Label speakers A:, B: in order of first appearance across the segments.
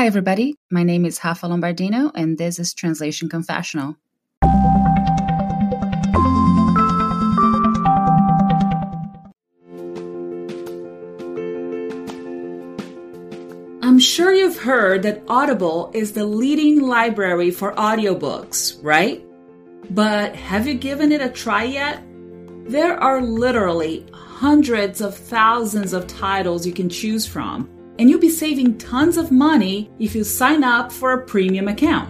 A: Hi, everybody. My name is Rafa Lombardino, and this is Translation Confessional.
B: I'm sure you've heard that Audible is the leading library for audiobooks, right? But have you given it a try yet? There are literally hundreds of thousands of titles you can choose from, and you'll be saving tons of money if you sign up for a premium account.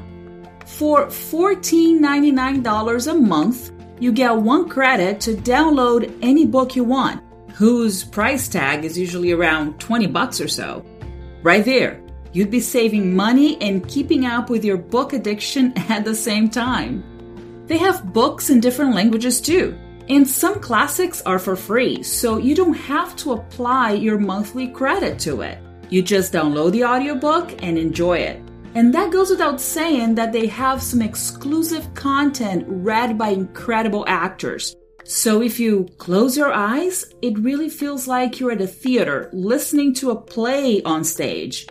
B: For $14.99 a month, you get one credit to download any book you want, whose price tag is usually around 20 bucks or so. Right there, you'd be saving money and keeping up with your book addiction at the same time. They have books in different languages too. And some classics are for free, so you don't have to apply your monthly credit to it. You just download the audiobook and enjoy it. And that goes without saying that they have some exclusive content read by incredible actors. So if you close your eyes, it really feels like you're at a theater listening to a play on stage.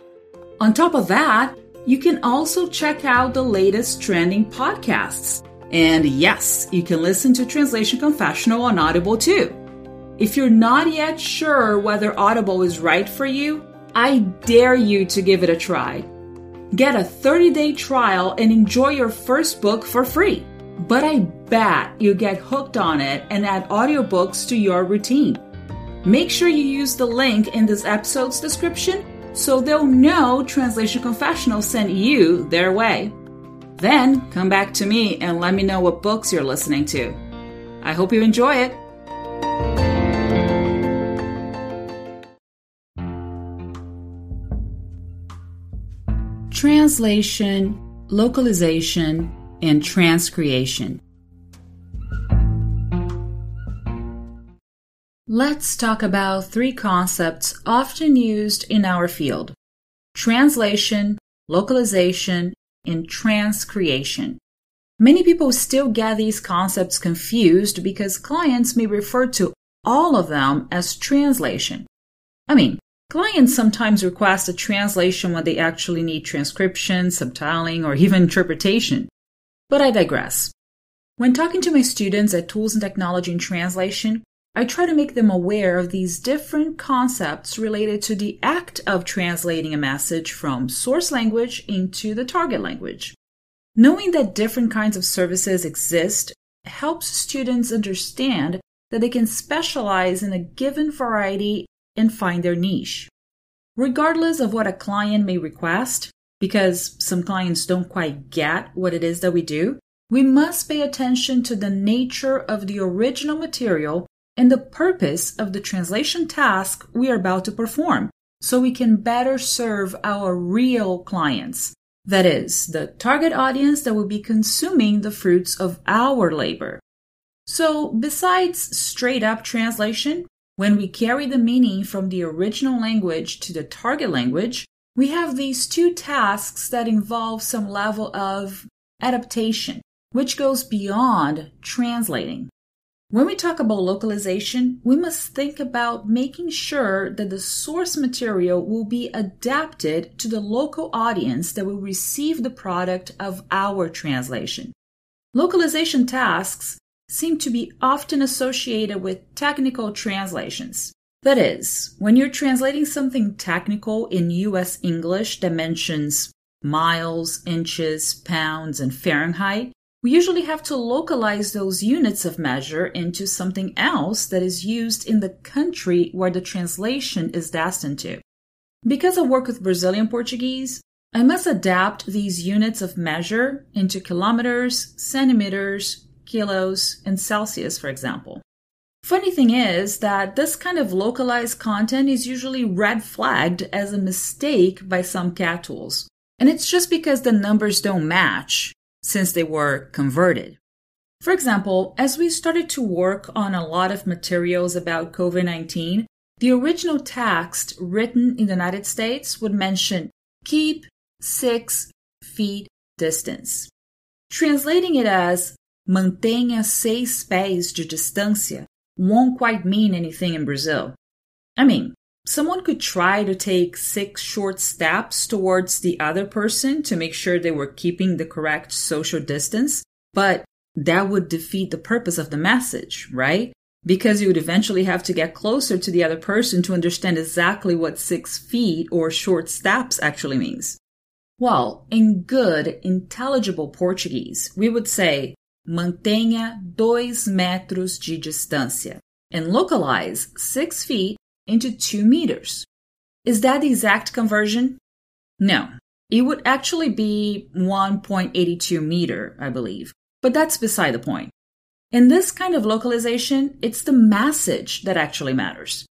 B: On top of that, you can also check out the latest trending podcasts. And yes, you can listen to Translation Confessional on Audible too. If you're not yet sure whether Audible is right for you, I dare you to give it a try. Get a 30 day trial and enjoy your first book for free but I bet you get hooked on it and add audiobooks to your routine. Make sure you use the link in this episode's description so they'll know Translation Confessional sent you their way. Then come back to me and let me know what books you're listening to. I hope you enjoy it. Translation, localization, and transcreation. Let's talk about three concepts often used in our field translation, localization, and transcreation. Many people still get these concepts confused because clients may refer to all of them as translation. I mean, clients sometimes request a translation when they actually need transcription, subtitling, or even interpretation. But I digress. When talking to my students at Tools and Technology in Translation, I try to make them aware of these different concepts related to the act of translating a message from source language into the target language. Knowing that different kinds of services exist helps students understand that they can specialize in a given variety and find their niche. Regardless of what a client may request, because some clients don't quite get what it is that we do, we must pay attention to the nature of the original material and the purpose of the translation task we are about to perform so we can better serve our real clients. That is, the target audience that will be consuming the fruits of our labor. So, besides straight up translation, when we carry the meaning from the original language to the target language, we have these two tasks that involve some level of adaptation, which goes beyond translating. When we talk about localization, we must think about making sure that the source material will be adapted to the local audience that will receive the product of our translation. Localization tasks seem to be often associated with technical translations. That is, when you're translating something technical in US English that mentions miles, inches, pounds, and Fahrenheit, we usually have to localize those units of measure into something else that is used in the country where the translation is destined to. Because I work with Brazilian Portuguese, I must adapt these units of measure into kilometers, centimeters, kilos, and Celsius, for example. Funny thing is that this kind of localized content is usually red flagged as a mistake by some CAT tools. And it's just because the numbers don't match since they were converted. For example, as we started to work on a lot of materials about COVID 19, the original text written in the United States would mention keep six feet distance. Translating it as mantenha seis pés de distância won't quite mean anything in Brazil. I mean, someone could try to take six short steps towards the other person to make sure they were keeping the correct social distance, but that would defeat the purpose of the message, right? Because you would eventually have to get closer to the other person to understand exactly what six feet or short steps actually means. Well, in good, intelligible Portuguese, we would say mantenha dois metros de distância and localize six feet into two meters. Is that the exact conversion? No. It would actually be 1.82 meter, I believe. But that's beside the point. In this kind of localization, it's the message that actually matters.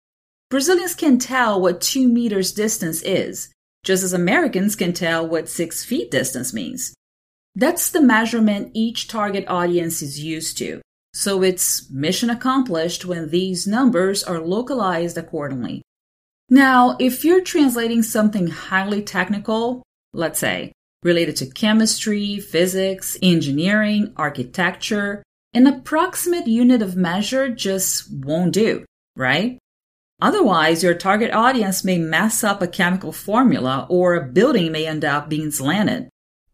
B: Brazilians can tell what two meters distance is, just as Americans can tell what six feet distance means. That's the measurement each target audience is used to, so it's mission accomplished when these numbers are localized accordingly. Now, if you're translating something highly technical, let's say, related to chemistry, physics, engineering, architecture, an approximate unit of measure just won't do, right? Otherwise, your target audience may mess up a chemical formula or a building may end up being slanted.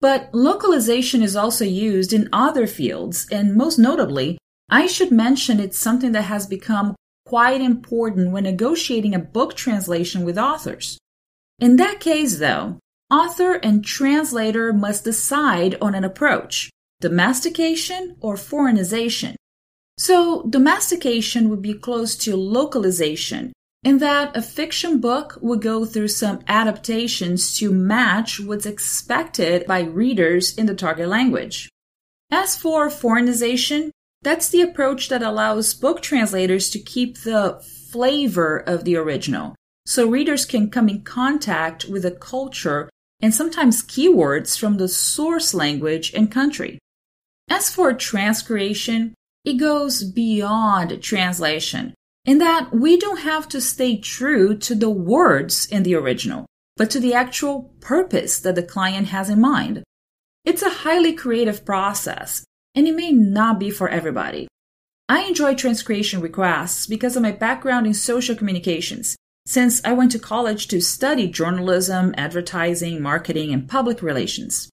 B: But localization is also used in other fields, and most notably, I should mention it's something that has become quite important when negotiating a book translation with authors. In that case, though, author and translator must decide on an approach domestication or foreignization. So, domestication would be close to localization, in that a fiction book would go through some adaptations to match what's expected by readers in the target language. As for foreignization, that's the approach that allows book translators to keep the flavor of the original, so readers can come in contact with the culture and sometimes keywords from the source language and country. As for transcreation, it goes beyond translation in that we don't have to stay true to the words in the original, but to the actual purpose that the client has in mind. It's a highly creative process, and it may not be for everybody. I enjoy transcreation requests because of my background in social communications, since I went to college to study journalism, advertising, marketing, and public relations.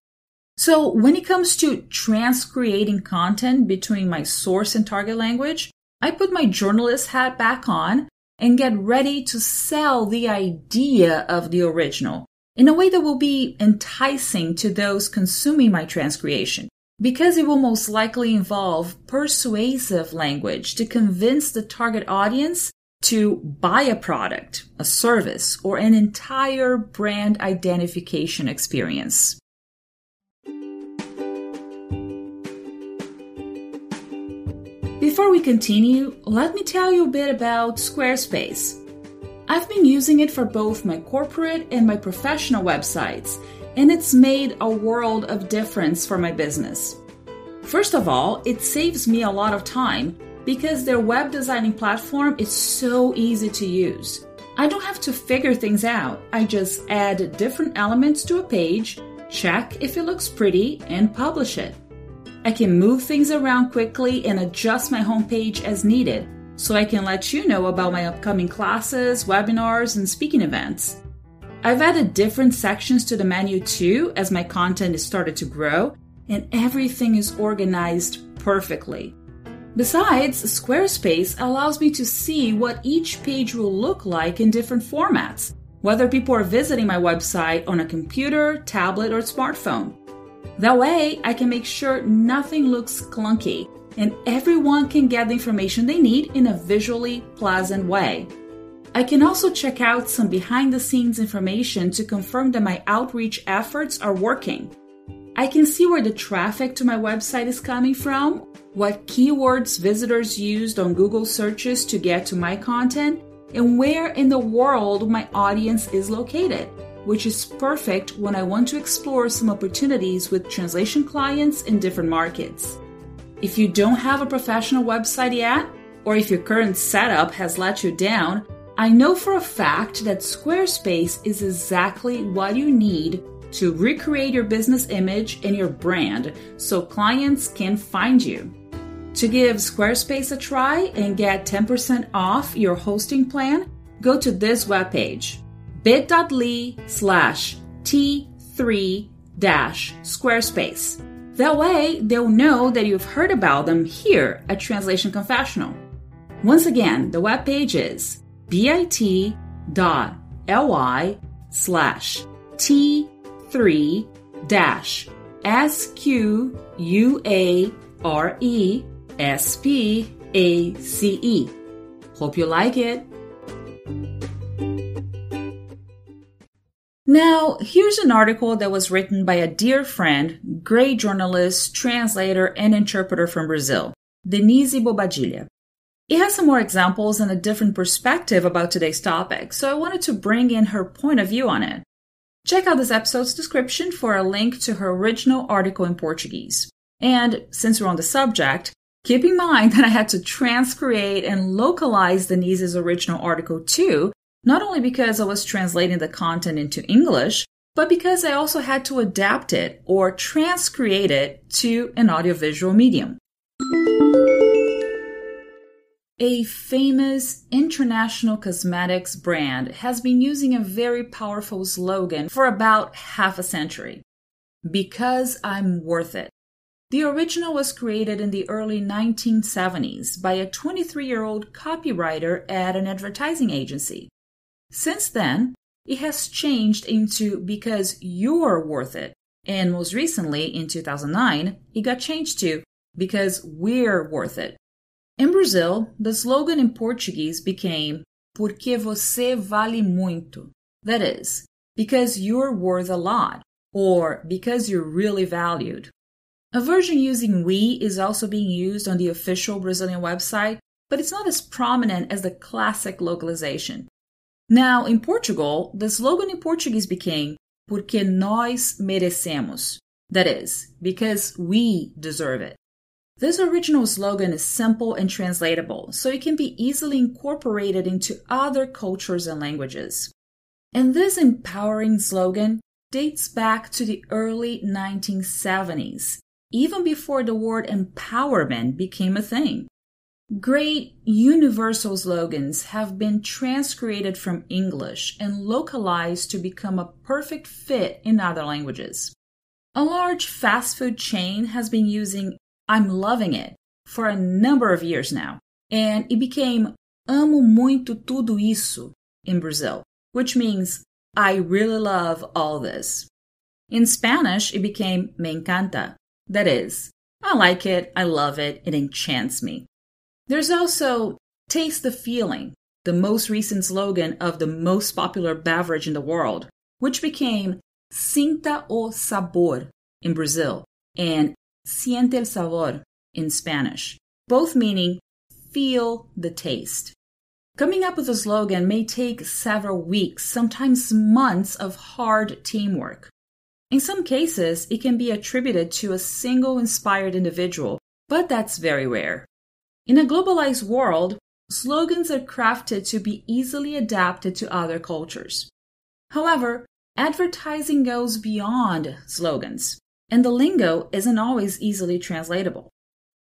B: So, when it comes to transcreating content between my source and target language, I put my journalist hat back on and get ready to sell the idea of the original in a way that will be enticing to those consuming my transcreation, because it will most likely involve persuasive language to convince the target audience to buy a product, a service, or an entire brand identification experience. Before we continue, let me tell you a bit about Squarespace. I've been using it for both my corporate and my professional websites, and it's made a world of difference for my business. First of all, it saves me a lot of time because their web designing platform is so easy to use. I don't have to figure things out. I just add different elements to a page, check if it looks pretty, and publish it. I can move things around quickly and adjust my homepage as needed, so I can let you know about my upcoming classes, webinars, and speaking events. I've added different sections to the menu too as my content has started to grow, and everything is organized perfectly. Besides, Squarespace allows me to see what each page will look like in different formats, whether people are visiting my website on a computer, tablet, or smartphone. That way, I can make sure nothing looks clunky and everyone can get the information they need in a visually pleasant way. I can also check out some behind the scenes information to confirm that my outreach efforts are working. I can see where the traffic to my website is coming from, what keywords visitors used on Google searches to get to my content, and where in the world my audience is located, which is perfect when I want to explore some opportunities with translation clients in different markets. If you don't have a professional website yet, or if your current setup has let you down, I know for a fact that Squarespace is exactly what you need to recreate your business image and your brand so clients can find you. To give Squarespace a try and get 10% off your hosting plan, go to this webpage bit.ly slash t3 dash squarespace. That way, they'll know that you've heard about them here at Translation Confessional. Once again, the webpage is bit.ly slash t3 dash s-q-u-a-r-e-s-p-a-c-e. Hope you like it. Now, here's an article that was written by a dear friend, great journalist, translator, and interpreter from Brazil, Denise Bobadilla. It has some more examples and a different perspective about today's topic, so I wanted to bring in her point of view on it. Check out this episode's description for a link to her original article in Portuguese. And since we're on the subject, keep in mind that I had to transcreate and localize Denise's original article too not only because I was translating the content into English, but because I also had to adapt it or transcreate it to an audiovisual medium. A famous international cosmetics brand has been using a very powerful slogan for about half a century Because I'm worth it. The original was created in the early 1970s by a 23 year old copywriter at an advertising agency. Since then, it has changed into because you're worth it. And most recently, in 2009, it got changed to because we're worth it. In Brazil, the slogan in Portuguese became Porque você vale muito. That is, because you're worth a lot, or because you're really valued. A version using we is also being used on the official Brazilian website, but it's not as prominent as the classic localization. Now, in Portugal, the slogan in Portuguese became Porque nós merecemos. That is, because we deserve it. This original slogan is simple and translatable, so it can be easily incorporated into other cultures and languages. And this empowering slogan dates back to the early 1970s, even before the word empowerment became a thing. Great universal slogans have been transcreated from English and localized to become a perfect fit in other languages. A large fast food chain has been using I'm loving it for a number of years now, and it became Amo muito tudo isso in Brazil, which means I really love all this. In Spanish, it became Me encanta. That is, I like it, I love it, it enchants me. There's also Taste the Feeling, the most recent slogan of the most popular beverage in the world, which became Sinta o Sabor in Brazil and Siente el Sabor in Spanish, both meaning feel the taste. Coming up with a slogan may take several weeks, sometimes months of hard teamwork. In some cases, it can be attributed to a single inspired individual, but that's very rare. In a globalized world, slogans are crafted to be easily adapted to other cultures. However, advertising goes beyond slogans, and the lingo isn't always easily translatable.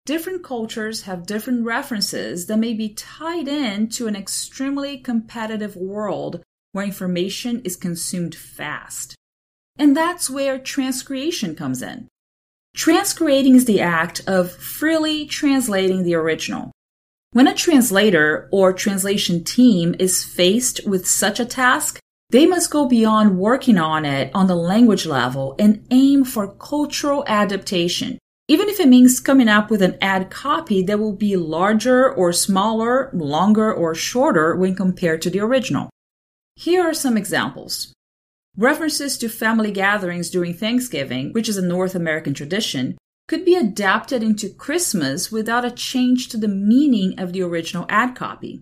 B: Different cultures have different references that may be tied in to an extremely competitive world where information is consumed fast. And that's where transcreation comes in. Transcreating is the act of freely translating the original. When a translator or translation team is faced with such a task, they must go beyond working on it on the language level and aim for cultural adaptation, even if it means coming up with an ad copy that will be larger or smaller, longer or shorter when compared to the original. Here are some examples. References to family gatherings during Thanksgiving, which is a North American tradition, could be adapted into Christmas without a change to the meaning of the original ad copy.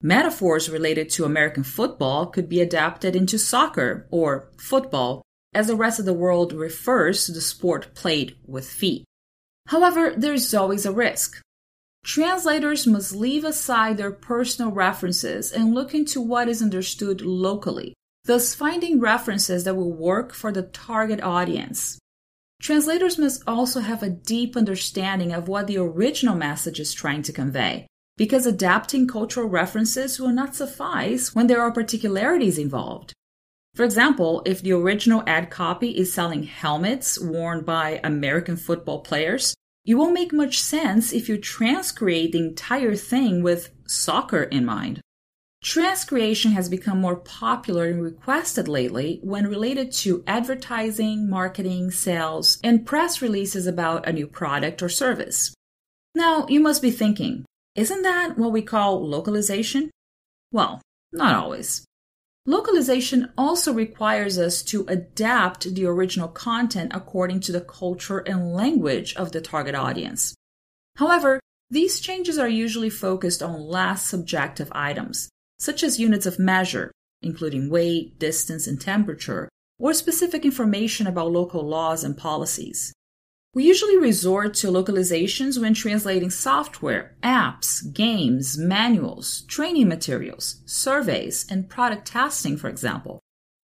B: Metaphors related to American football could be adapted into soccer or football, as the rest of the world refers to the sport played with feet. However, there's always a risk. Translators must leave aside their personal references and look into what is understood locally, thus finding references that will work for the target audience. Translators must also have a deep understanding of what the original message is trying to convey, because adapting cultural references will not suffice when there are particularities involved. For example, if the original ad copy is selling helmets worn by American football players, it won't make much sense if you transcreate the entire thing with soccer in mind. Transcreation has become more popular and requested lately when related to advertising, marketing, sales, and press releases about a new product or service. Now, you must be thinking, isn't that what we call localization? Well, not always. Localization also requires us to adapt the original content according to the culture and language of the target audience. However, these changes are usually focused on less subjective items, such as units of measure, including weight, distance, and temperature, or specific information about local laws and policies. We usually resort to localizations when translating software, apps, games, manuals, training materials, surveys, and product testing, for example.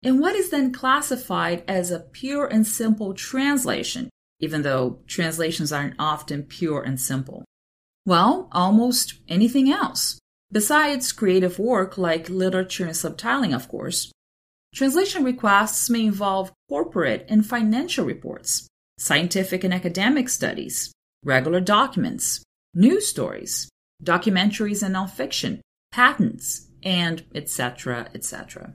B: And what is then classified as a pure and simple translation, even though translations aren't often pure and simple? Well, almost anything else. Besides creative work like literature and subtitling, of course, translation requests may involve corporate and financial reports, scientific and academic studies, regular documents, news stories, documentaries and nonfiction, patents, and etc., etc.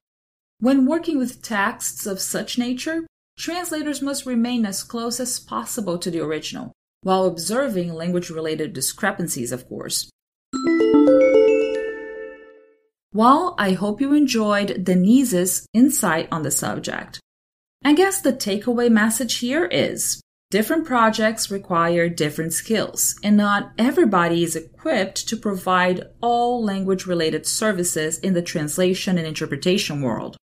B: When working with texts of such nature, translators must remain as close as possible to the original, while observing language related discrepancies, of course. Well, I hope you enjoyed Denise's insight on the subject. I guess the takeaway message here is different projects require different skills, and not everybody is equipped to provide all language related services in the translation and interpretation world.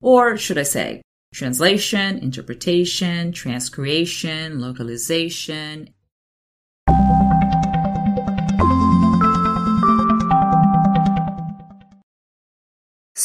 B: Or should I say, translation, interpretation, transcreation, localization,